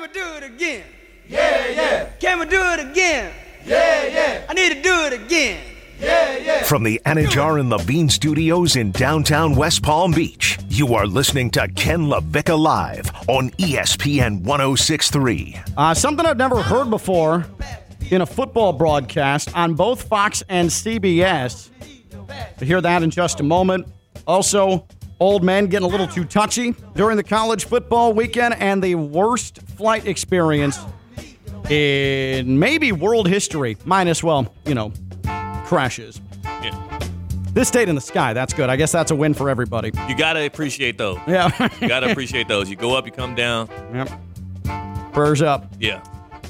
Can we do it again? Yeah, yeah. Can we do it again? Yeah, yeah. I need to do it again. Yeah, yeah. From the Anidjar and Levine Studios in downtown West Palm Beach, you are listening to Ken LaVicka Live on ESPN 1063. Uh, something I've never heard before in a football broadcast on both Fox and CBS. To hear that in just a moment. Also, old men getting a little too touchy during the college football weekend and the worst flight experience in maybe world history, minus, well, you know, crashes. Yeah. This stayed in the sky. That's good. I guess that's a win for everybody. You gotta appreciate those. Yeah. You gotta appreciate those. You go up, you come down. yep. Prayers up. Yeah.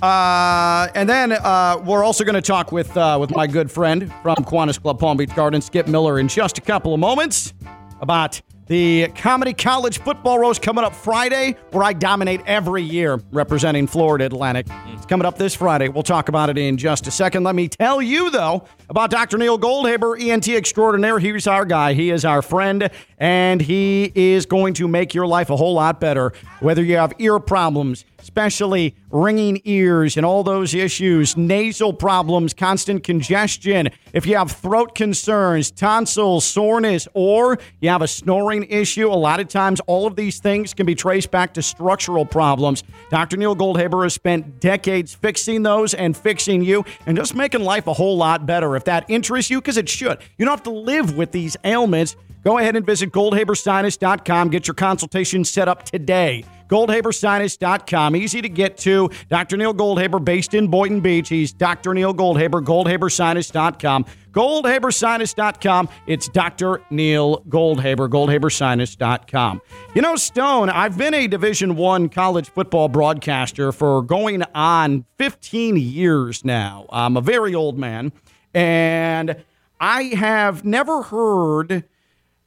Uh, and then uh, we're also going to talk with uh, with my good friend from Kiwanis Club Palm Beach Gardens, Skip Miller, in just a couple of moments about the Comedy College Football Roast coming up Friday, where I dominate every year representing Florida Atlantic. It's coming up this Friday. We'll talk about it in just a second. Let me tell you, though, about Dr. Neil Goldhaber, ENT extraordinaire. He's our guy. He is our friend, and he is going to make your life a whole lot better. Whether you have ear problems, especially ringing ears and all those issues, nasal problems, constant congestion, if you have throat concerns, tonsils, soreness, or you have a snoring issue, a lot of times all of these things can be traced back to structural problems. Dr. Neil Goldhaber has spent decades fixing those and fixing you and just making life a whole lot better. If that interests you, because it should, you don't have to live with these ailments. Go ahead and visit goldhabersinus.com. Get your consultation set up today. GoldhaberSinus.com. Easy to get to. Dr. Neil Goldhaber, based in Boynton Beach. He's Dr. Neil Goldhaber, GoldhaberSinus.com. GoldhaberSinus.com. It's Dr. Neil Goldhaber, GoldhaberSinus.com. You know, Stone, I've been a Division One college football broadcaster for going on 15 years now. I'm a very old man, and I have never heard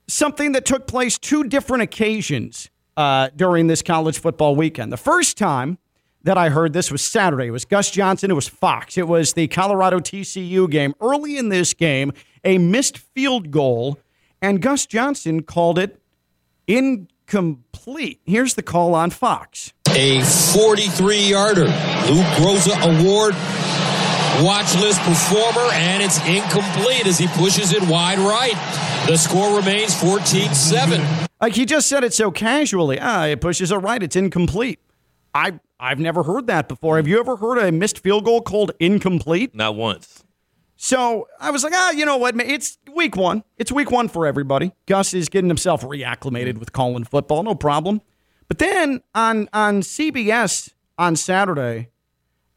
something that took place two different occasions uh, during this college football weekend. The first time that I heard this was Saturday. It was Gus Johnson. It was Fox. It was the Colorado TCU game. Early in this game, a missed field goal, and Gus Johnson called it incomplete. Here's the call on Fox. a 43 yarder. Lou Groza Award watch list performer, and it's incomplete as he pushes it wide right. The score remains 14 7. Like he just said it so casually. Ah, it pushes it right. It's incomplete. I I've never heard that before. Have you ever heard a missed field goal called incomplete? Not once. So I was like, ah, you know what? It's week one. It's week one for everybody. Gus is getting himself reacclimated with calling football, no problem. But then on on CBS on Saturday,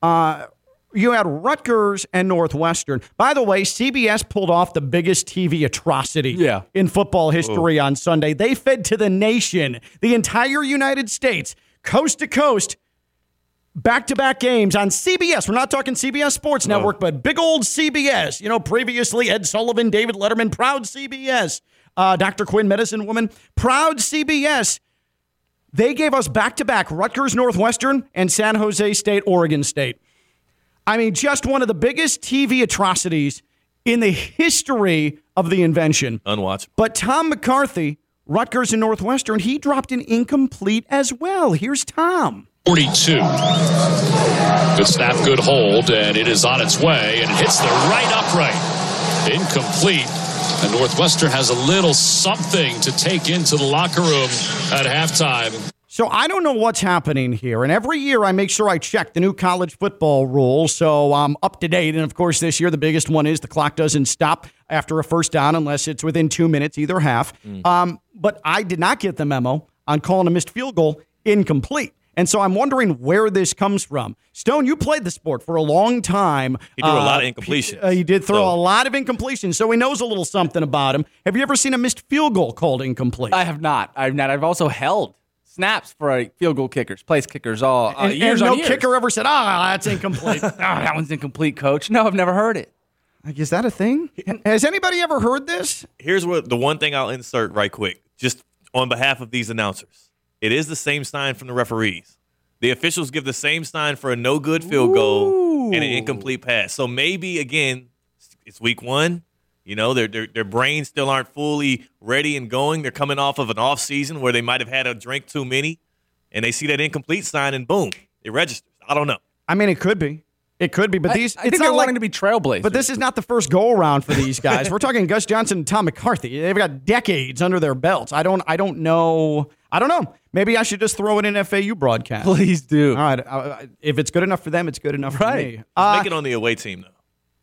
uh, you had Rutgers and Northwestern. By the way, CBS pulled off the biggest TV atrocity Yeah. in football history on Sunday. They fed to the nation, the entire United States, coast to coast, back to back games on CBS. We're not talking CBS Sports Network, but big old CBS. You know, previously Ed Sullivan, David Letterman, proud CBS. Uh, Dr. Quinn, medicine woman, proud CBS. They gave us back to back Rutgers, Northwestern, and San Jose State, Oregon State. I mean, just one of the biggest TV atrocities in the history of the invention. Unwatchable. But Tom McCarthy, Rutgers and Northwestern, he dropped an incomplete as well. Here's Tom. 42. Good snap, good hold, and it is on its way and it hits the right upright. Incomplete. And Northwestern has a little something to take into the locker room at halftime. So I don't know what's happening here. And every year I make sure I check the new college football rules so I'm up to date. And of course, this year the biggest one is the clock doesn't stop after a first down unless it's within two minutes, either half. Um, but I did not get the memo on calling a missed field goal incomplete. And so I'm wondering where this comes from. Stone, you played the sport for a long time. He threw a lot of Uh, incompletions. Uh, he did throw So- a lot of incompletions, so he knows a little something about him. Have you ever seen a missed field goal called incomplete? I have not. I've not. I've also held snaps for field goal kickers, place kickers, all uh, and, years and on no years. kicker ever said, "Ah, that's incomplete." Oh, that one's incomplete, coach. No, I've never heard it. Like, is that a thing? Has anybody ever heard this? Here's what the one thing I'll insert right quick, just on behalf of these announcers. It is the same sign from the referees. The officials give the same sign for a no good field goal and an incomplete pass. So maybe again, it's week one. You know, their, their their brains still aren't fully ready and going. They're coming off of an off season where they might have had a drink too many, and they see that incomplete sign, and boom, it registers. I don't know. I mean, it could be. It could be, but these I, I it's think not they're like wanting to be trailblazers. But this is not the first go around for these guys. We're talking Gus Johnson and Tom McCarthy. They've got decades under their belts. I don't I don't know. I don't know. Maybe I should just throw it in FAU broadcast. please do. All right. uh, If it's good enough for them, it's good enough Right. for me. Uh, Make it on the away team though.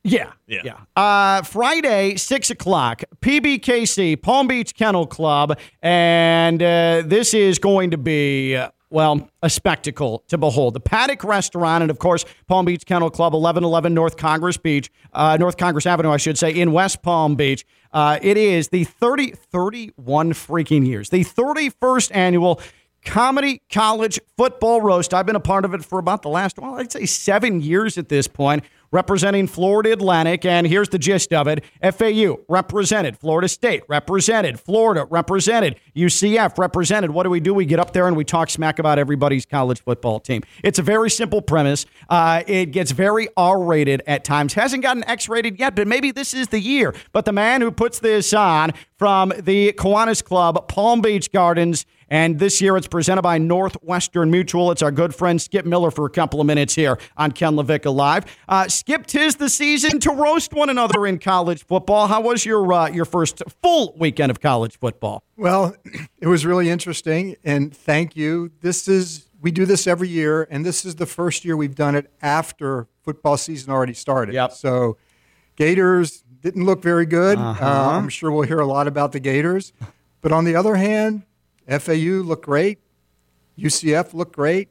Yeah. Yeah. Yeah. Uh, Friday, 6 o'clock, PBKC, Palm Beach Kennel Club. And uh, this is going to be, uh, well, a spectacle to behold. The Paddock Restaurant and, of course, Palm Beach Kennel Club, 1111 North Congress Beach, uh, North Congress Avenue, I should say, in West Palm Beach. Uh, it is the 30, 31 freaking years, the 31st annual Comedy College Football Roast. I've been a part of it for about the last, well, I'd say seven years at this point, representing Florida Atlantic. And here's the gist of it FAU represented, Florida State represented, Florida represented, UCF represented. What do we do? We get up there and we talk smack about everybody's college football team. It's a very simple premise. Uh, it gets very R rated at times, hasn't gotten X rated yet, but maybe this is the year. But the man who puts this on from the Kiwanis Club, Palm Beach Gardens, and this year it's presented by Northwestern Mutual. It's our good friend Skip Miller for a couple of minutes here on Ken LaVicka Live. Uh, Skip, tis the season to roast one another in college football. How was your uh, your first full weekend of college football? Well, it was really interesting, and thank you. This is we do this every year, and this is the first year we've done it after football season already started. Yep. So, Gators didn't look very good. Uh-huh. Uh, I'm sure we'll hear a lot about the Gators, but on the other hand, FAU looked great. UCF looked great.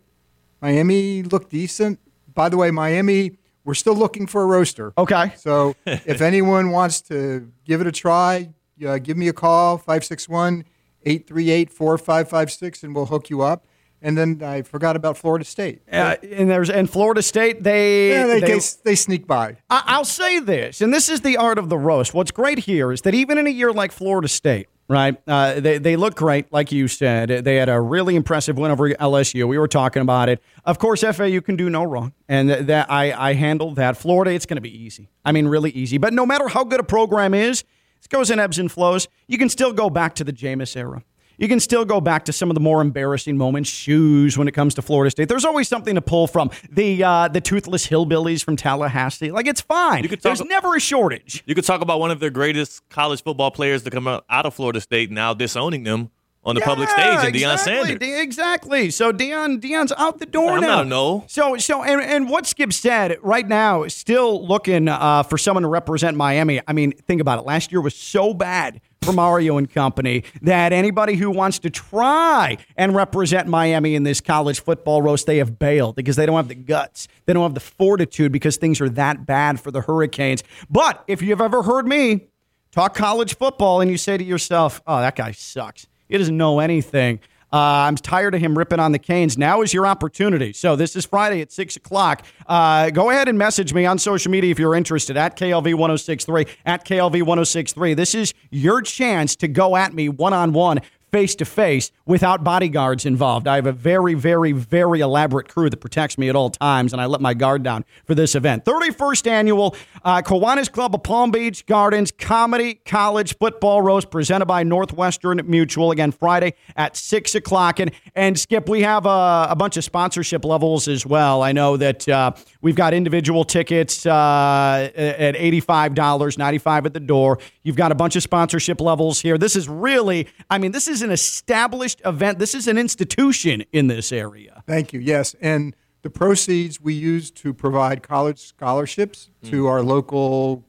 Miami looked decent. By the way, Miami, we're still looking for a roaster. Okay. So if anyone wants to give it a try, uh, give me a call, 561 838 4556, and we'll hook you up. And then I forgot about Florida State. Uh, and there's and Florida State. They, Yeah, they, they- they, they sneak by. I- I'll say this, and this is the art of the roast. What's great here is that even in a year like Florida State, right, uh, they, they look great, like you said. They had a really impressive win over LSU. We were talking about it. Of course, FAU can do no wrong, and th- that I, I handled that. Florida, it's going to be easy. I mean, really easy. But no matter how good a program is, it goes in ebbs and flows. You can still go back to the Jameis era. You can still go back to some of the more embarrassing moments, shoes when it comes to Florida State. There's always something to pull from. The uh, the toothless hillbillies from Tallahassee. Like it's fine. You could talk- There's never a shortage. You could talk about one of their greatest college football players to come out, out of Florida State now disowning them on the public stage, and Deion exactly, Sanders. De- exactly. So Dion Dion's out the door I'm now. not a no. So so and, and what Skip said right now is still looking uh, for someone to represent Miami. I mean, think about it. Last year was so bad for Mario and company that anybody who wants to try and represent Miami in this college football roast, they have bailed because they don't have the guts. They don't have the fortitude because things are that bad for the Hurricanes. But if you've ever heard me talk college football and you say to yourself, oh, that guy sucks. He doesn't know anything. Uh, I'm tired of him ripping on the Canes. Now is your opportunity. So this is Friday at 6 o'clock. Uh, go ahead and message me on social media if you're interested at KLV1063, at KLV1063. This is your chance to go at me one-on-one face to face without bodyguards involved. I have a very, very, very elaborate crew that protects me at all times, and I let my guard down for this event. 31st annual uh, Kiwanis Club of Palm Beach Gardens Comedy College Football Roast presented by Northwestern Mutual. Again, Friday at 6 o'clock. And, and Skip, we have a, a bunch of sponsorship levels as well. I know that uh, we've got individual tickets uh, at $85, $95 at the door. You've got a bunch of sponsorship levels here. This is really, I mean, this is an established event. This is an institution in this area. Thank you. Yes, and the proceeds we use to provide college scholarships to our local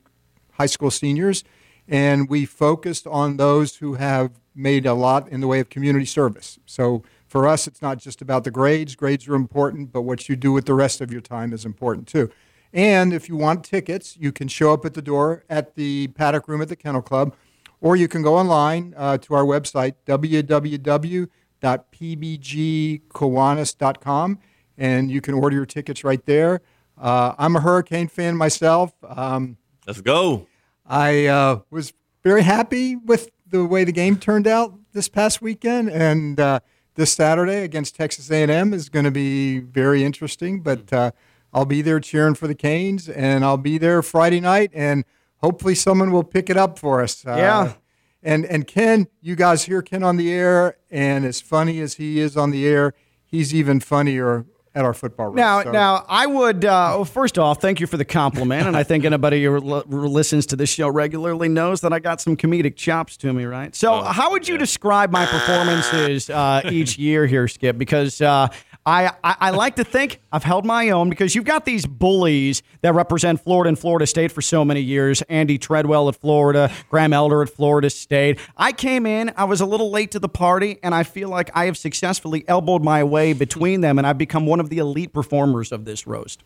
high school seniors, and we focused on those who have made a lot in the way of community service. So for us, it's not just about the grades. Grades are important, but what you do with the rest of your time is important too. And if you want tickets, you can show up at the door at the paddock room at the Kennel Club, or you can go online uh, to our website, www.pbgkiwanis.com, and you can order your tickets right there. Uh, I'm a Hurricane fan myself. Um, Let's go. I uh, was very happy with the way the game turned out this past weekend, and uh, this Saturday against Texas A&M is going to be very interesting. But uh, I'll be there cheering for the Canes, and I'll be there Friday night, and hopefully someone will pick it up for us. Uh, Yeah. And and Ken, you guys hear Ken on the air, and as funny as he is on the air, he's even funnier at our football roast. Now, So- now I would. Uh, well, first off, thank you for the compliment, and I think anybody who l- listens to this show regularly knows that I got some comedic chops to me, right? So, how would you describe my performances uh, each year here, Skip? Because uh, I, I I like to think I've held my own because you've got these bullies that represent Florida and Florida State for so many years. Andy Treadwell at Florida, Graham Elder at Florida State. I came in, I was a little late to the party, and I feel like I have successfully elbowed my way between them, and I've become one of the elite performers of this roast.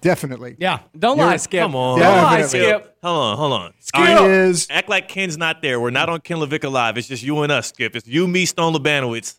definitely. Yeah. Don't lie, Skip. Come on. Don't lie, Skip. Hold on, hold on. He is. Act like Ken's not there. We're not on Ken LaVicka Live. It's just you and us, Skip. It's you, me, Stone Labanowitz.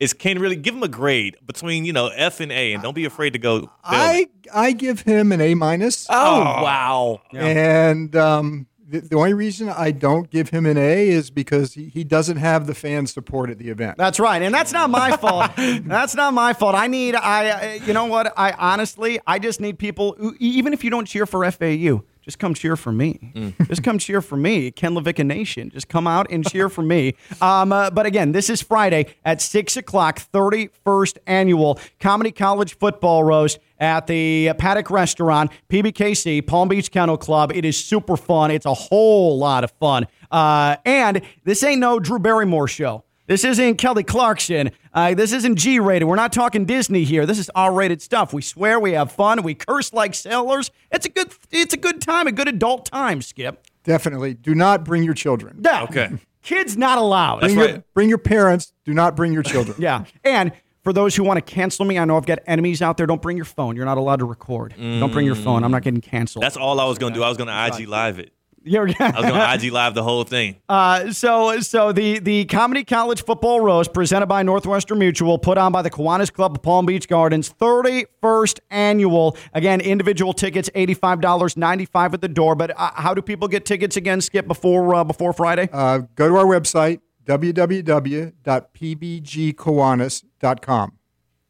Is Ken really give him a grade between you know F and A, and don't be afraid to go. I I give him an A minus. Oh, wow. And um, the, the only reason I don't give him an A is because he, he doesn't have the fan support at the event. That's right, and that's not my fault. That's not my fault. I need, I, uh, you know what? I honestly, I just need people. Who, even if you don't cheer for FAU, just come cheer for me. Just come cheer for me, Ken LaVicka Nation. Just come out and cheer for me. Um, uh, but again, this is Friday at six o'clock, thirty first annual Comedy College Football Roast at the Paddock Restaurant, PBKC, Palm Beach Kennel Club. It is super fun. It's a whole lot of fun. Uh, and this ain't no Drew Barrymore show. This isn't Kelly Clarkson. Uh, this isn't G rated. We're not talking Disney here. This is R rated stuff. We swear, we have fun, we curse like sailors. It's a good, it's a good time, a good adult time. Skip. Definitely. Do not bring your children. Yeah. Okay. Kids not allowed. Bring, That's your, bring your parents. Do not bring your children. Yeah. And for those who want to cancel me, I know I've got enemies out there. Don't bring your phone. You're not allowed to record. Don't bring your phone. I'm not getting canceled. That's all I was gonna do. I was gonna IG live it. You're- I was gonna IG live the whole thing. Uh, so, so the the Comedy College Football Roast presented by Northwestern Mutual, put on by the Kiwanis Club of Palm Beach Gardens, thirty first annual. Again, individual tickets, eighty five dollars, ninety five at the door. But uh, how do people get tickets again? Skip before uh, before Friday. Uh, go to our website, www.pbgkiwanis.com.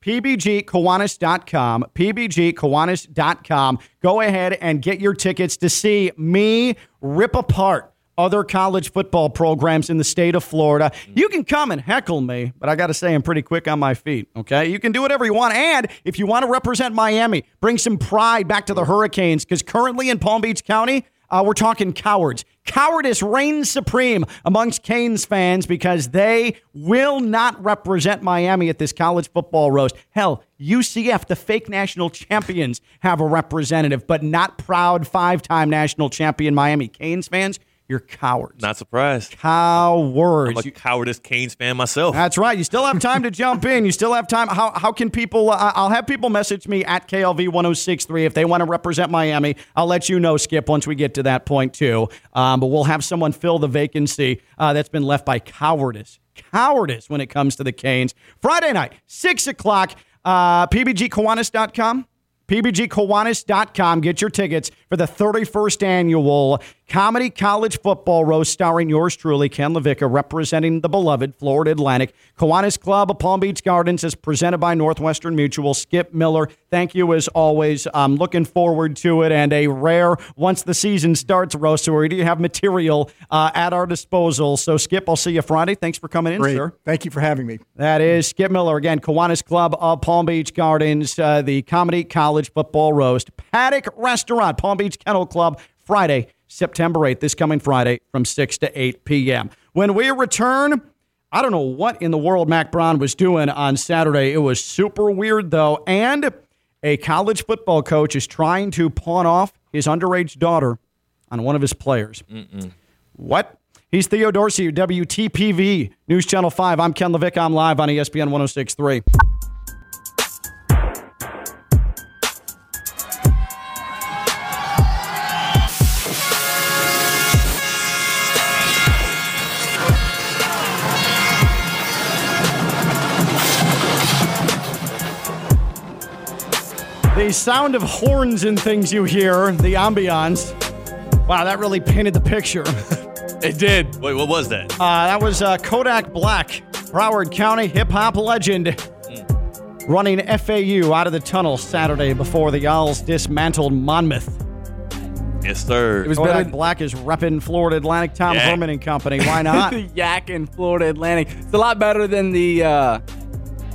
pbgkiwanis.com, pbgkiwanis.com. Go ahead and get your tickets to see me rip apart other college football programs in the state of Florida. You can come and heckle me, but I got to say I'm pretty quick on my feet, okay? You can do whatever you want. And if you want to represent Miami, bring some pride back to the Hurricanes because currently in Palm Beach County, uh, we're talking cowards. Cowardice reigns supreme amongst Canes fans because they will not represent Miami at this college football roast. Hell, UCF, the fake national champions, have a representative, but not proud five time national champion Miami. Canes fans, you're cowards. Not surprised. cowards. I'm a cowardice Canes fan myself. That's right. You still have time to jump in. You still have time. How, how can people? Uh, I'll have people message me at KLV 1063 if they want to represent Miami. I'll let you know, Skip, once we get to that point, too. Um, but we'll have someone fill the vacancy uh, that's been left by cowardice. Cowardice when it comes to the Canes. Friday night, 6 o'clock, uh, pbgkiwanis.com. PBGKiwanis.com. Get your tickets for the 31st annual Comedy College Football Roast starring yours truly, Ken LaVicka, representing the beloved Florida Atlantic. Kiwanis Club of Palm Beach Gardens is presented by Northwestern Mutual. Skip Miller, thank you as always. I'm looking forward to it and a rare, once the season starts, roast. So we do have material uh, at our disposal. So, Skip, I'll see you Friday. Thanks for coming in, Great. sir. Thank you for having me. That is Skip Miller again, Kiwanis Club of Palm Beach Gardens, uh, the Comedy College Football Roast, Paddock Restaurant, Palm Beach Kennel Club, Friday, September 8th, this coming Friday from 6 to 8 p.m. When we return, I don't know what in the world Mack Brown was doing on Saturday. It was super weird, though. And a college football coach is trying to pawn off his underage daughter on one of his players. What? He's Theo Dorsey, WPTV, News Channel 5. I'm Ken Levick. I'm live on ESPN 1063. The sound of horns and things you hear, the ambiance. Wow, that really painted the picture. It did. Wait, what was that? Uh, that was uh, Kodak Black, Broward County hip hop legend, running FAU out of the tunnel Saturday before the Owls dismantled Monmouth. yes, sir. It was Kodak better Black is repping Florida Atlantic, Tom Yeah. Herman and Company. Why not? the Yak in Florida Atlantic. It's a lot better than the uh,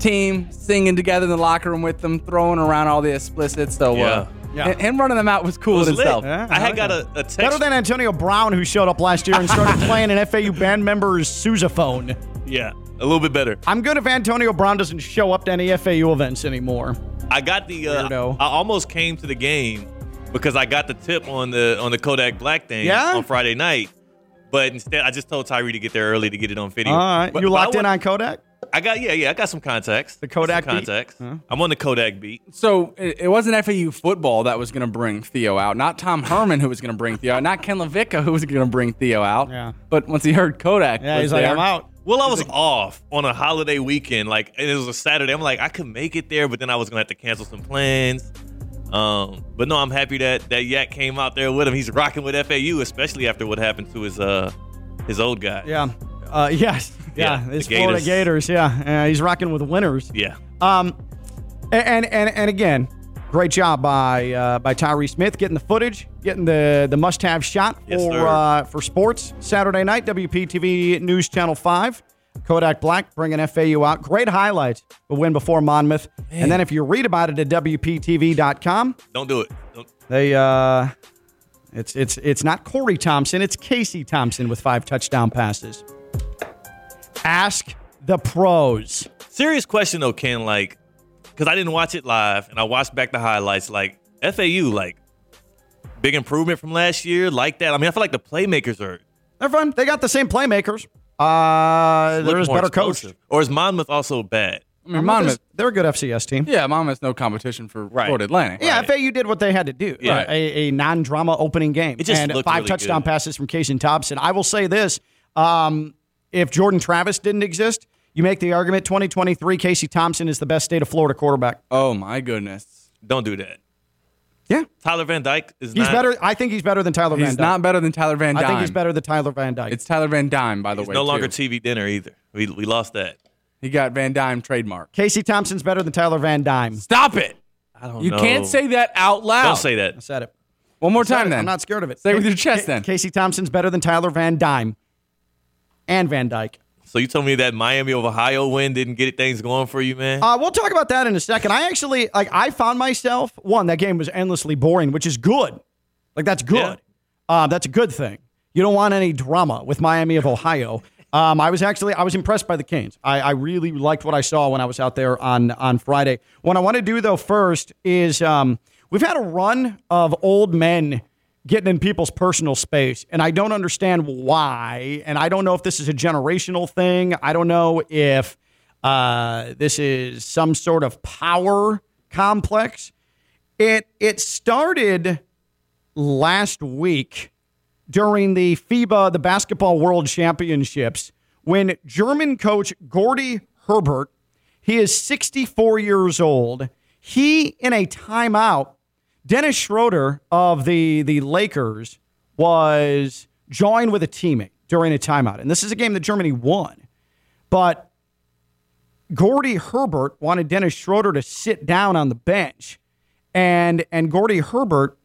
team, singing together in the locker room with them, throwing around all the explicits. So, Yeah. uh, Yeah. and- him running them out was cool It was in lit. itself. Yeah, I I had got a, a text. Better than Antonio Brown, who showed up last year and started playing an FAU band member's sousaphone. yeah, a little bit better. I'm good if Antonio Brown doesn't show up to any FAU events anymore. I got the. Uh, Weirdo. I almost came to the game because I got the tip on the on the Kodak Black thing Yeah? on Friday night. But instead, I just told Tyree to get there early to get it on video. All right, But- you locked in on Kodak? I got yeah, yeah. I got some contacts. The Kodak some beat? contacts. I'm on the Kodak beat. So it, it wasn't FAU football that was going to bring Theo out, not Tom Herman who was going to bring Theo out, not Ken LaVicka who was going to bring Theo out. Yeah. But once he heard Kodak, Yeah, was he's like, I'm out. Well, I was off on a holiday weekend, like and it was a Saturday. I'm like, I could make it there, but then I was gonna have to cancel some plans. Um, but no, I'm happy that that Yak came out there with him. He's rocking with FAU, especially after what happened to his uh his old guy. Yeah. Uh, yes. Yeah. Yeah, It's the Florida Gators. Gators. Yeah. Uh, he's rocking with winners. Yeah. Um, and and and again, great job by uh, by Tyree Smith getting the footage, getting the the must have shot Yes, for uh, for sports Saturday night. WPTV News Channel Five. Kodak Black bringing FAU out. Great highlights. The win before Monmouth. And then if you read about it at WPTV.com, Don't do it. Don't. they uh, it's it's it's not Corey Thompson, it's Casey Thompson with five touchdown passes. Ask the pros. Serious question though, Ken. Like, because I didn't watch it live and I watched back the highlights. Like FAU, like big improvement from last year. Like that. I mean, I feel like the playmakers are They're fun. They got the same playmakers. Uh, they're just better coached. Or is Monmouth also bad? I mean, Monmouth, They're a good FCS team. yeah, Monmouth's no competition for Right. Florida Atlantic. Yeah, Right. FAU did what they had to do. Yeah. Uh, A, a non-drama opening game. It just and looked five really touchdown good. passes from Casey Thompson. I will say this. Um, if Jordan Travis didn't exist, you make the argument 2023 Casey Thompson is the best state of Florida quarterback. Oh my goodness, Don't do that. Yeah. Tyler Van Dyke is He's not better. I think he's better than Tyler he's Van Dyke. not better than Tyler Van Dyne. I think he's better than Tyler Van Dyke. It's Tyler Van Dyne, by the He's way. no longer too. TV dinner either. We we lost that. he got Van Dyne trademark. Casey Thompson's better than Tyler Van Dyne. Stop it! I don't You know. can't say that out loud. Don't say that. I that. said it. one more time. it. Then I'm not scared of it. Say it with your chest. Then Casey Thompson's better than Tyler Van Dyne and Van Dyke. So you told me that Miami of Ohio win didn't get things going for you, man? Uh, we'll talk about that in a second. I actually like. I found myself one. That game was endlessly boring, which is good. Like that's good. Uh, that's a good thing. You don't want any drama with Miami of Ohio. Um, I was actually I was impressed by the Canes. I, I really liked what I saw when I was out there on on Friday. What I want to do though first is um, we've had a run of old men getting in people's personal space, and I don't understand why. And I don't know if this is a generational thing. I don't know if uh, this is some sort of power complex. It it started last week during the FIBA, the Basketball World Championships, when German coach Gordie Herbert, he is 64 years old. He, in a timeout, Dennis Schroeder of the, the Lakers was joined with a teammate during a timeout. And this is a game that Germany won. But Gordie Herbert wanted Dennis Schroeder to sit down on the bench. And and Gordie Herbert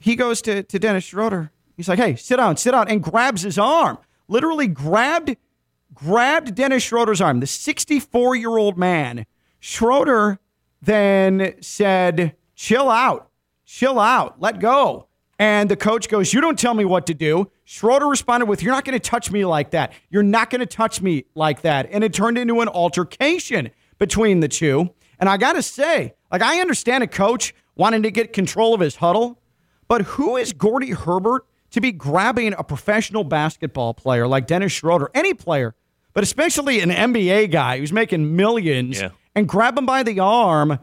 he goes to, to Dennis Schroeder. He's like, hey, sit down, sit down, and grabs his arm. Literally grabbed, grabbed Dennis Schroeder's arm, the 64 year old man. Schroeder then said, chill out, chill out, let go. And the coach goes, You don't tell me what to do. Schroeder responded with, You're not going to touch me like that. You're not going to touch me like that. And it turned into an altercation between the two. And I got to say, like, I understand a coach wanting to get control of his huddle, but who is Gordie Herbert to be grabbing a professional basketball player like Dennis Schroeder, any player, but especially an NBA guy who's making millions, Yeah. and grab him by the arm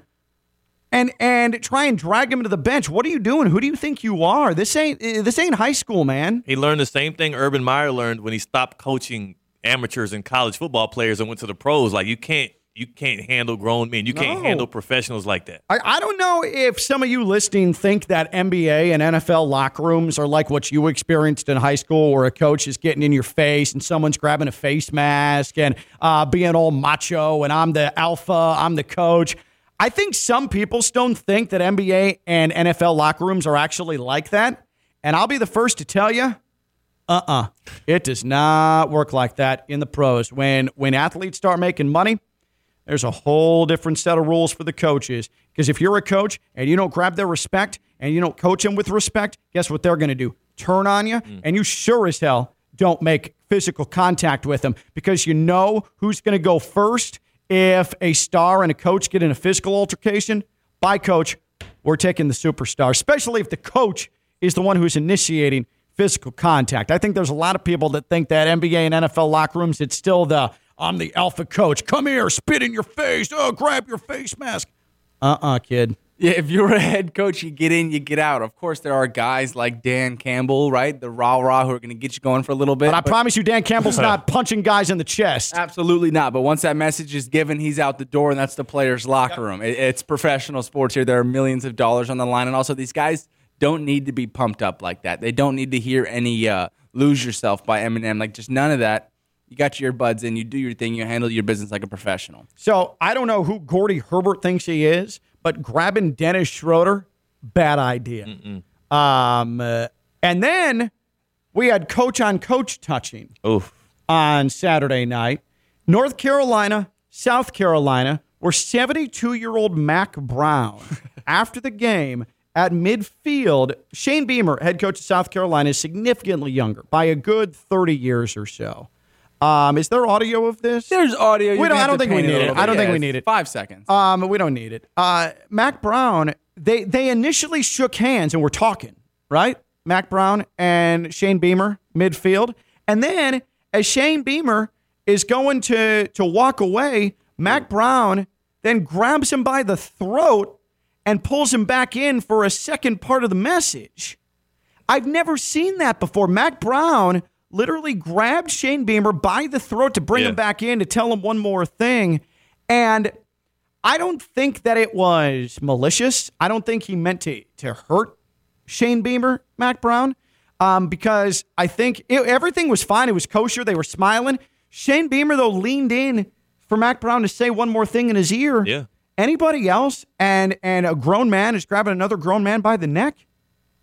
and and try and drag him to the bench? What are you doing? Who do you think you are? This ain't this ain't high school, man. He learned the same thing Urban Meyer learned when he stopped coaching amateurs and college football players and went to the pros. Like you can't you can't handle grown men. You can't No. handle professionals like that. I, I don't know if some of you listening think that NBA and NFL locker rooms are like what you experienced in high school, where a coach is getting in your face and someone's grabbing a face mask and uh, being all macho and I'm the alpha, I'm the coach. I think some people still think that NBA and NFL locker rooms are actually like that. And I'll be the first to tell you, uh-uh. It does not work like that in the pros. When when athletes start making money, there's a whole different set of rules for the coaches. Because if you're a coach and you don't grab their respect and you don't coach them with respect, guess what they're going to do? Turn on you, mm. and you sure as hell don't make physical contact with them because you know who's going to go first if a star and a coach get in a physical altercation. By coach, we're taking the superstar, especially if the coach is the one who's initiating physical contact. I think there's a lot of people that think that NBA and NFL locker rooms, it's still the I'm the alpha coach. Come here, spit in your face. Oh, grab your face mask. Uh uh kid. Yeah, if you're a head coach, you get in, you get out. Of course, there are guys like Dan Campbell, right? The rah rah who are going to get you going for a little bit. But I promise you, Dan Campbell's not punching guys in the chest. Absolutely not. But once that message is given, he's out the door, and that's the player's locker room. It- it's professional sports here. There are millions of dollars on the line, and also these guys don't need to be pumped up like that. They don't need to hear any uh, "Lose Yourself" by Eminem. Like just none of that. You got your earbuds in, you do your thing, you handle your business like a professional. So I don't know who Gordie Herbert thinks he is, but grabbing Dennis Schroeder, bad idea. Um, uh, and then we had coach on coach touching Oof. on Saturday night. North Carolina, South Carolina, where 72 year old Mack Brown, after the game at midfield, Shane Beamer, head coach of South Carolina, is significantly younger by a good 30 years or so. Um, is there audio of this? There's audio. We don't- I don't think we need it. little I don't bit. think we need it. Five seconds. Um, we don't need it. Uh, Mack Brown, they they initially shook hands and were talking, right? Mack Brown and Shane Beamer midfield, and then as Shane Beamer is going to to walk away, Mack Brown then grabs him by the throat and pulls him back in for a second part of the message. I've never seen that before. Mack Brown literally grabbed Shane Beamer by the throat to bring Yeah. him back in to tell him one more thing. And I don't think that it was malicious. I don't think he meant to, to hurt Shane Beamer, Mack Brown, um, because I think it, everything was fine. It was kosher. They were smiling. Shane Beamer, though, leaned in for Mack Brown to say one more thing in his ear. Yeah. Anybody else and and a grown man is grabbing another grown man by the neck?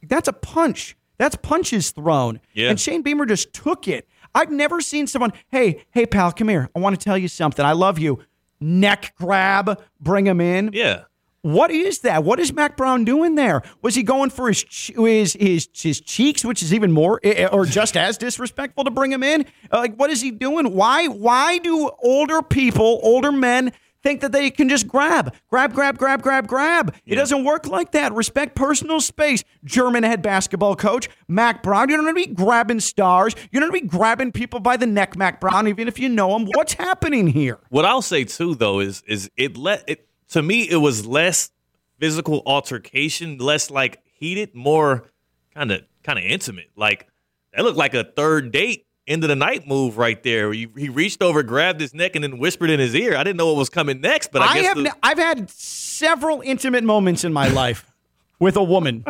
That's a punch. That's punches thrown. Yeah. And Shane Beamer just took it. I've never seen someone, hey, hey, pal, come here. I want to tell you something. I love you. Neck grab, bring him in. Yeah. What is that? What is Mack Brown doing there? Was he going for his his his, his cheeks, which is even more eh, or just as disrespectful to bring him in? Like, what is he doing? Why why do older people, older men? Think that they can just grab, grab, grab, grab, grab, grab. It doesn't work like that. Respect personal space. German head basketball coach Mack Brown. You're not going to be grabbing stars. You're not going to be grabbing people by the neck, Mack Brown, even if you know them. What's happening here? What I'll say too, though, is is it let it to me it was less physical altercation, less like heated, more kind of kind of intimate. Like that looked like a third date end of the night move right there. He, he reached over, grabbed his neck, and then whispered in his ear. I didn't know what was coming next, but I, I guess have. the- n- I've had several intimate moments in my life with a woman.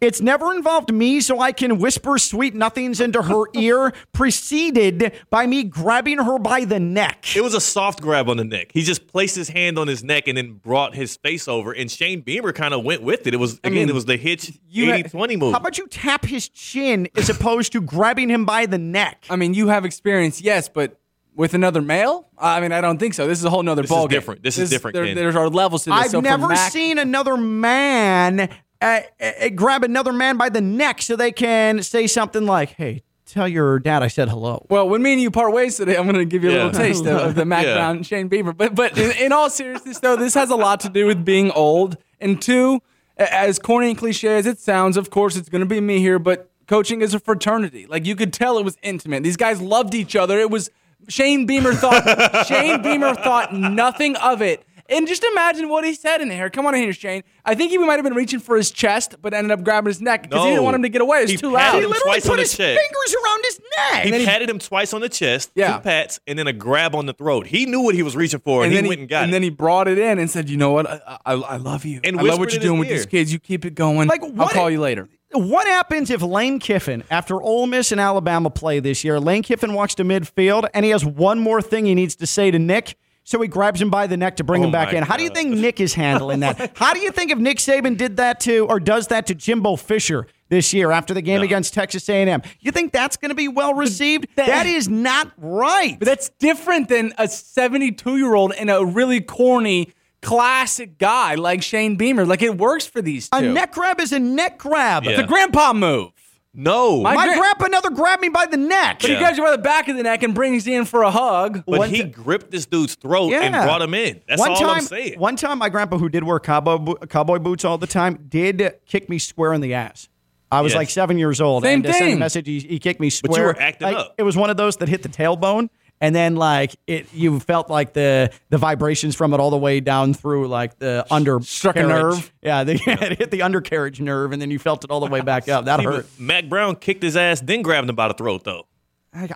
It's never involved me, so I can whisper sweet nothings into her ear, preceded by me grabbing her by the neck. It was a soft grab on the neck. He just placed his hand on his neck and then brought his face over. And Shane Beamer kind of went with it. It was again, mean, it was the hitch you 80-20 move. How about you tap his chin as opposed to grabbing him by the neck? I mean, you have experience, yes, but with another male? I mean, I don't think so. This is a whole nother This is different. This is different, There, Ken. there's our levels to this. I've So never Mac- seen another man uh, uh, grab another man by the neck so they can say something like, "Hey, tell your dad I said hello." Well, when me and you part ways today, I'm going to give you a Yeah. little taste of, of the Mac Yeah. Brown Shane Bieber. But but in, in all seriousness, though, this has a lot to do with being old. And two, as corny and cliche as it sounds, of course, it's going to be me here. But coaching is a fraternity. Like you could tell it was intimate. These guys loved each other. It was Shane Beamer thought Shane Beamer thought nothing of it. And just imagine what he said in there. Come on in here, Shane. I think he might have been reaching for his chest, but ended up grabbing his neck because he didn't want him to get away. It's He too patted loud. He literally twice put on his the fingers around his neck. He patted him twice on the chest, Yeah. two pats, and then a grab on the throat. He knew what he was reaching for, and, and then he went and got and it. And then he brought it in and said, "You know what? I, I, I love you. And I love what you're doing his with these kids. You keep it going. Like, I'll what- call you later." What happens if Lane Kiffin, after Ole Miss and Alabama play this year, Lane Kiffin walks to midfield and he has one more thing he needs to say to Nick? So he grabs him by the neck to bring Oh him back in. How do you think Nick is handling that? How do you think if Nick Saban did that to or does that to Jimbo Fisher? this year after the game No. against Texas A&M. You think that's going to be well received? that- that is not right. But that's different than a 72 year old and a really corny classic guy like Shane Beamer. Like it works for these two. a neck grab is a neck grab. Yeah. It's a grandpa move. No. My My gra- grandpa never grabbed me by the neck. But he Yeah. grabs you by the back of the neck and brings you in for a hug. but One he ti- gripped this dude's throat and Yeah. brought him in. That's one all time, I'm saying. One time, my grandpa, who did wear cowboy bo- cowboy boots all the time, did kick me square in the ass. I was Yes. like seven years old. Same and to send a thing. message, he, he kicked me But square. you were acting Like, up. It was one of those that hit the tailbone, and then like it, you felt like the the vibrations from it all the way down through like the under Struck a nerve? Yeah, the, it hit the undercarriage nerve, and then you felt it all the way back up. That was- hurt. Mack Brown kicked his ass, then grabbed him by the throat, though.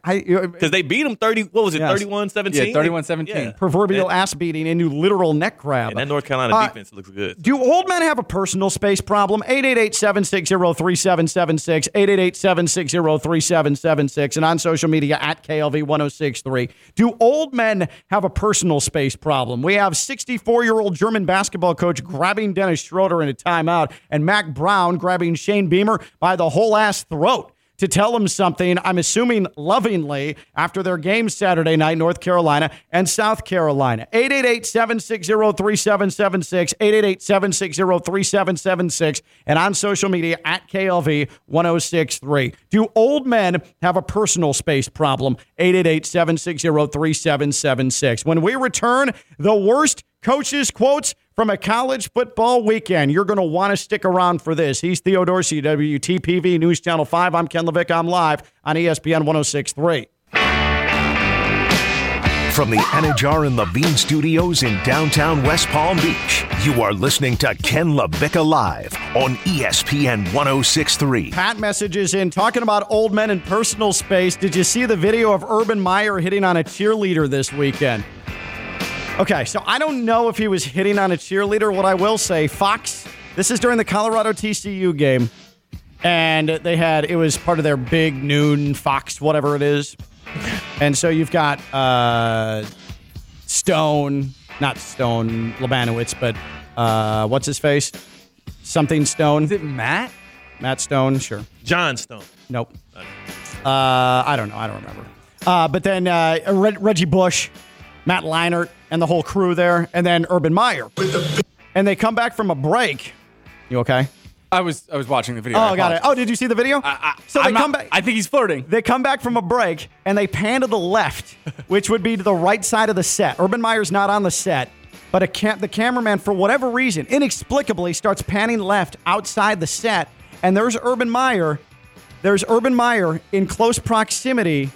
I, Because they beat him 30, what was it, Yes. 31 17? Yeah, 31-17. Yeah. proverbial ass beating into literal neck grab. And that North Carolina Uh, defense looks good. Do old men have a personal space problem? 888-760-3776, 888-760-3776, and on social media at KLV1063. Do old men have a personal space problem? We have 64-year-old German basketball coach grabbing Dennis Schroeder in a timeout and Mack Brown grabbing Shane Beamer by the whole ass throat to tell him something, I'm assuming lovingly, after their game Saturday night, North Carolina and South Carolina. 888 760 3776, 888 760 3776, and on social media at KLV 1063. Do old men have a personal space problem? 888 760 3776. When we return, the worst coaches' quotes from a college football weekend. You're going to want to stick around for this. He's Theo Dorsey, WPTV News Channel 5. I'm Ken Levick. I'm live on ESPN 1063. From the Anidjar and Levine Studios in downtown West Palm Beach, you are listening to Ken LaVicka Live on ESPN 1063. Pat messages in talking about old men in personal space. Did you see the video of Urban Meyer hitting on a cheerleader this weekend? Okay, so I don't know if he was hitting on a cheerleader. What I will say, Fox, this is during the Colorado TCU game, and they had, it was part of their big noon Fox, whatever it is. And so you've got uh, Stone, not Stone Labanowitz, but uh, what's his face? Something Stone. Is it Matt? Matt Stone, sure. John Stone. Nope. Uh, I don't know. I don't remember. Uh, but then uh, Reg- Reggie Bush, Matt Leinart, and the whole crew there, and then Urban Meyer. And they come back from a break. You okay? I was I was watching the video. Oh, I got it. Oh, did you see the video? I, so they I'm not- come back. I think he's flirting. They come back from a break and they pan to the left, which would be to the right side of the set. Urban Meyer's not on the set, but a cam- the cameraman, for whatever reason, inexplicably starts panning left outside the set. And there's Urban Meyer. There's Urban Meyer in close proximity,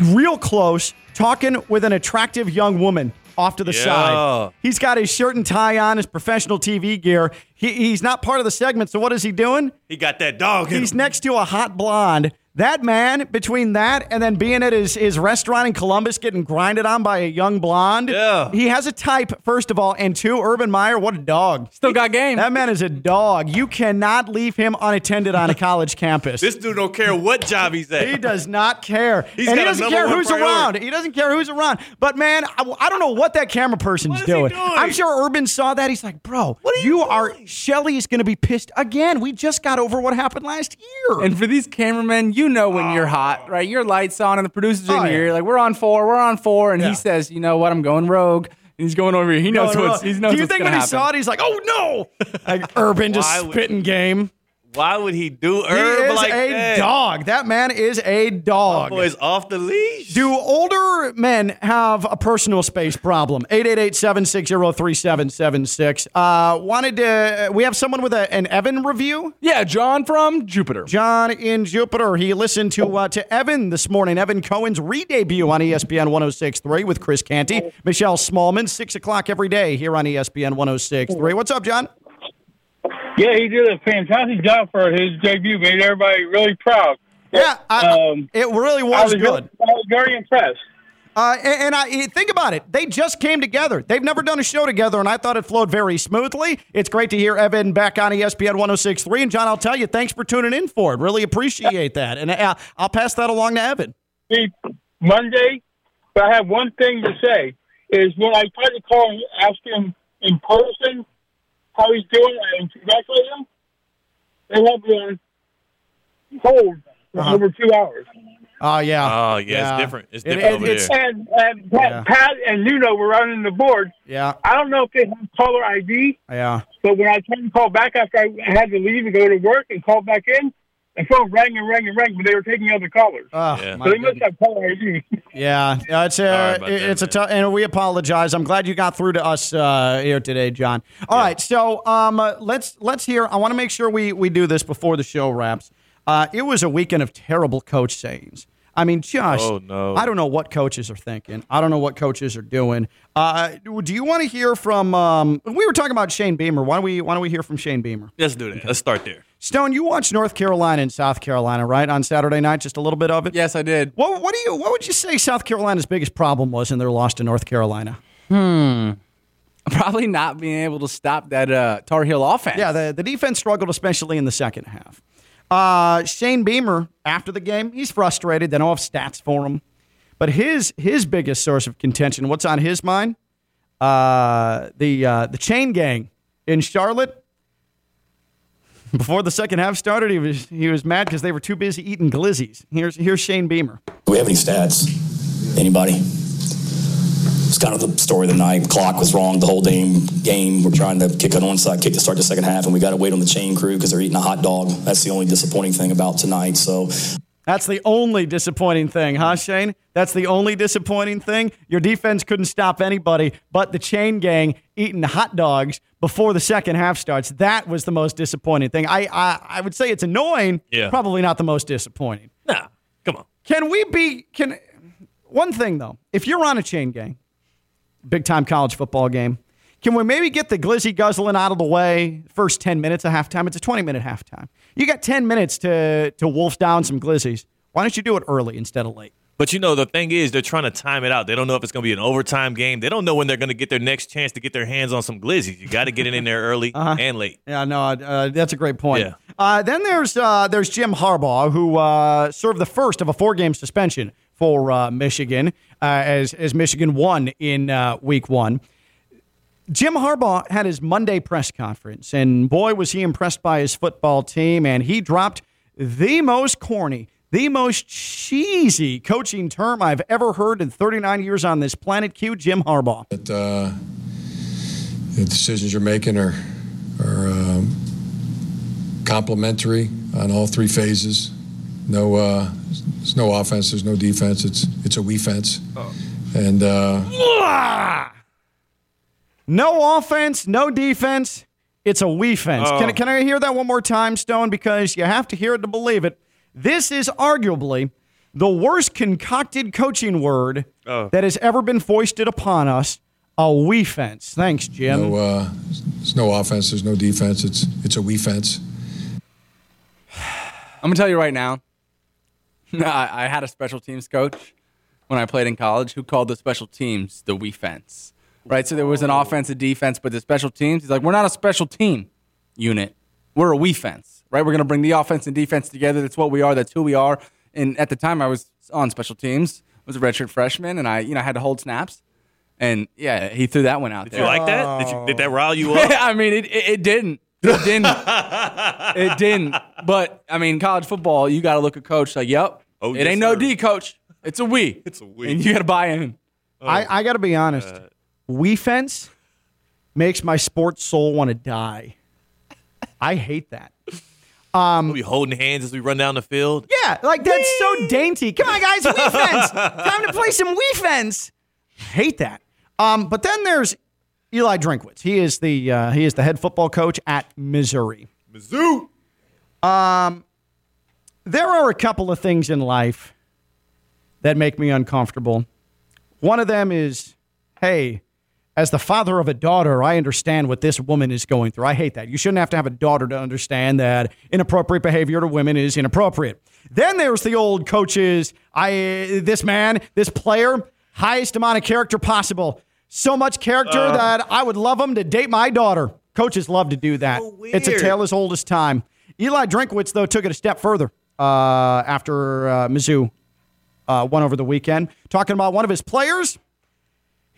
real close, talking with an attractive young woman off to the Yeah. side. He's got his shirt and tie on, his professional TV gear. He, he's not part of the segment, so what is he doing? He got that dog He's him. next to a hot blonde. That man, between that and then being at his, his restaurant in Columbus getting grinded on by a young blonde, Yeah. he has a type, first of all. And two, Urban Meyer, what a dog. Still got game. That man is a dog. You cannot leave him unattended on a college campus. This dude don't care what job he's at. He does not care. He's and he got a doesn't care who's priority. around. He doesn't care who's around. But man, I, I don't know what that camera person's What is he doing. doing? I'm sure Urban saw that. He's like, bro, What are you are doing?" Shelley is going to be pissed again. We just got over what happened last year. And for these cameramen, you know when you're hot, oh. right? Your lights on, and the producers Oh, in yeah. here, like we're on four, we're on four, and Yeah. he says, you know what, I'm going rogue. And he's going over here. He knows No, no, what's. no. He knows Do you what's think when he happen. saw it, he's like, "Oh no!" Like Urban just spitting game. Why would he do Herb He is like a that? dog. That man is a dog. Boy's off the leash. Do older men have a personal space problem? 888-760-3776. Uh, wanted to, we have someone with a, an Evan review. Yeah, John from Jupiter. John in Jupiter. He listened to uh, to Evan this morning. Evan Cohen's re-debut on ESPN 106.3 with Chris Canty, Michelle Smallmon, 6 o'clock every day here on ESPN 106.3. What's up, John? Yeah, he did a fantastic job for his debut. Made everybody really proud. Yeah, I, Um, it really I was, was good. I was very impressed. Uh, and, and I think about it. They just came together. They've never done a show together, and I thought it flowed very smoothly. It's great to hear Evan back on ESPN 106.3. And, John, I'll tell you, thanks for tuning in for it. Really appreciate that. And uh, I'll pass that along to Evan. Monday, but I have one thing to say is when I tried to call and ask him in person how he's doing and congratulate him, they have me on hold for Uh-huh. over two hours. Oh yeah. Oh yeah, it's different. It's It- different it- over it's- there. And, and Pat, Yeah. Pat and Nuno were running the board. Yeah. I don't know if they have caller ID, Yeah. but when I tried to call back after I had to leave and go to work and call back in, the phone rang and rang and rang, but they were taking other callers. Oh, Yeah. my so they must have caller ID. Yeah, yeah, it's Sorry a about that, it's a tough, and we apologize. I'm glad you got through to us uh, here today, John. All right, so um, uh, let's let's hear. I want to make sure we we do this before the show wraps. Uh, it was a weekend of terrible coach sayings. I mean, just Oh, no. I don't know what coaches are thinking. I don't know what coaches are doing. Uh, do you want to hear from? Um, we were talking about Shane Beamer. Why don't we Why don't we hear from Shane Beamer? Let's do that. Let's start there. Stone, you watched North Carolina and South Carolina, right, on Saturday night? Just a little bit of it. Yes, I did. What, what do you? What would you say South Carolina's biggest problem was in their loss to North Carolina? Hmm. Probably not being able to stop that uh, Tar Heel offense. Yeah, the, the defense struggled, especially in the second half. Uh, Shane Beamer, after the game, he's frustrated. They don't have stats for him. But his his biggest source of contention, what's on his mind? Uh, the uh, the chain gang in Charlotte. Before the second half started, he was he was mad because they were too busy eating glizzies. Here's here's Shane Beamer. Do we have any stats? Anybody? It's kind of the story of the night. Clock was wrong the whole game. Game. We're trying to kick an onside kick to start the second half, and we got to wait on the chain crew because they're eating a hot dog. That's the only disappointing thing about tonight. So That's the only disappointing thing, huh, mm-hmm. Shane? That's the only disappointing thing. Your defense couldn't stop anybody but the chain gang eating hot dogs before the second half starts. That was the most disappointing thing. I I, I would say it's annoying. Yeah. Probably not the most disappointing. Nah, come on. Can we be? Can one thing though? If you're on a chain gang, big time college football game, can we maybe get the glizzy guzzling out of the way? First ten minutes of halftime. It's a 20 minute halftime. You got 10 minutes to to wolf down some glizzies. Why don't you do it early instead of late? But you know, the thing is, they're trying to time it out. They don't know if it's going to be an overtime game. They don't know when they're going to get their next chance to get their hands on some glizzies. You got to get it in there early and late. Yeah, no, uh, that's a great point. Yeah. Uh, then there's uh, there's Jim Harbaugh, who uh, served the first of a four game suspension for uh, Michigan uh, as as Michigan won in uh, Week One. Jim Harbaugh had his Monday press conference, and boy, was he impressed by his football team. And he dropped the most corny, the most cheesy coaching term I've ever heard in 39 years on this planet. Q, Jim Harbaugh. that uh, the decisions you're making are are um, complementary on all three phases. No, uh, there's no offense. There's no defense. It's it's a we fence. And uh, No offense, no defense. It's a we fence. Can, can I hear that one more time, Stone? Because you have to hear it to believe it. This is arguably the worst concocted coaching word that has ever been foisted upon us. A we fence. Thanks, Jim. no, uh, there's no offense. There's no defense. It's it's a we fence. I'm gonna tell you right now. I, I had a special teams coach when I played in college who called the special teams the we fence. Right, so there was an offense, a defense, but the special teams. He's like, we're not a special team unit. We're a we fence. Right, we're gonna bring the offense and defense together. That's what we are. That's who we are. And at the time, I was on special teams. I was a redshirt freshman, and I, you know, had to hold snaps. And yeah, he threw that one out Did there. you like that? Did, you, did that rile you up? I mean, it, it, it didn't. It didn't. it didn't. But I mean, college football, you got to look at coach like, yep, Oh, it yes, ain't no sir. D, coach. It's a we. It's a we. and you got to buy in. I, I got to be honest. Uh, we fence makes my sports soul want to die. I hate that. Um, We'll be holding hands as we run down the field. Yeah, like that's so dainty. Come on, guys, we fence. Time to play some we fence. Hate that. Um, but then there's Eli Drinkwitz. He is the uh, he is the head football coach at Missouri. Mizzou. There are a couple of things in life that make me uncomfortable. One of them is, hey, as the father of a daughter, I understand what this woman is going through. I hate that. You shouldn't have to have a daughter to understand that inappropriate behavior to women is inappropriate. Then there's the old coaches. I this man, this player, highest amount of character possible. So much character that I would love him to date my daughter. Coaches love to do that. So it's a tale as old as time. Eli Drinkwitz, though, took it a step further uh, after uh, Mizzou uh, won over the weekend. Talking about one of his players,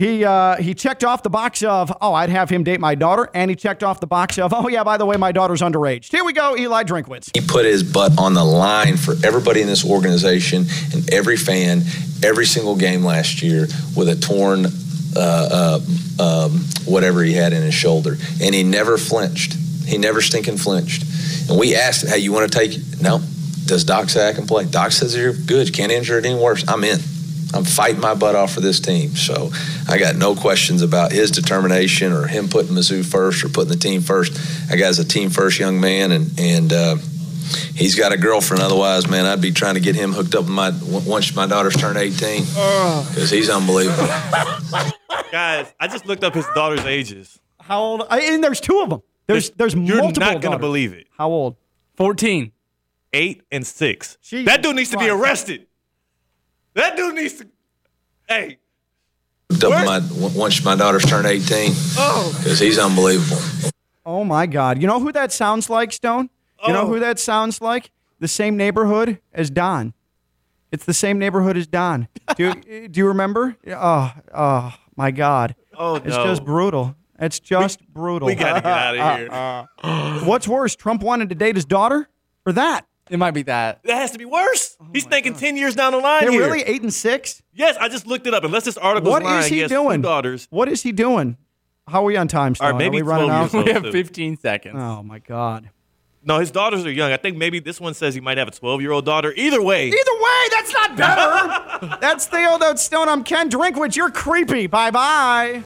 He uh, he checked off the box of oh I'd have him date my daughter, and he checked off the box of oh yeah by the way my daughter's underage. Here we go, Eli Drinkwitz. He put his butt on the line for everybody in this organization and every fan, every single game last year with a torn uh, uh, um, whatever he had in his shoulder, and he never flinched. He never stinking flinched. And we asked him, "Hey, you want to take?" it? No. Does Doc say I can play? Doc says you're good. Can't injure it any worse. I'm in. I'm fighting my butt off for this team. So I got no questions about his determination or him putting Mizzou first or putting the team first. That guy's a team first young man, and and uh, he's got a girlfriend. Otherwise, man, I'd be trying to get him hooked up with my once my daughter's turned 18 because he's unbelievable. Guys, I just looked up his daughter's ages. How old? I, and there's two of them. There's there's multiple You're multiple. not gonna daughters. believe it. How old? 14. Eight and six. Jesus that dude needs to be arrested. That dude needs to. Hey, Hooked my once my daughter's turned 18 oh, because he's unbelievable. Oh my God! You know who that sounds like, Stone? You know Oh. who that sounds like? The same neighborhood as Don. It's the same neighborhood as Don. Do you, do you remember? Oh, oh my God! oh It's no. just brutal. It's just brutal. we gotta get out of here. What's worse, Trump wanted to date his daughter, or that? It might be that. that has to be worse. Oh He's thinking ten years down the line They're here. really eight and six. Yes, I just looked it up. Unless this article's What lying, is he has doing? Two daughters. What is he doing? How are we on time, Stone? All right, maybe are we running 12 out? We have 15 seconds. Oh my God! No, his daughters are young. I think maybe this one says he might have a 12 year old daughter. Either way, Either way, that's not better. that's the old Stone. I'm Ken Drinkwitz. You're creepy. Bye bye.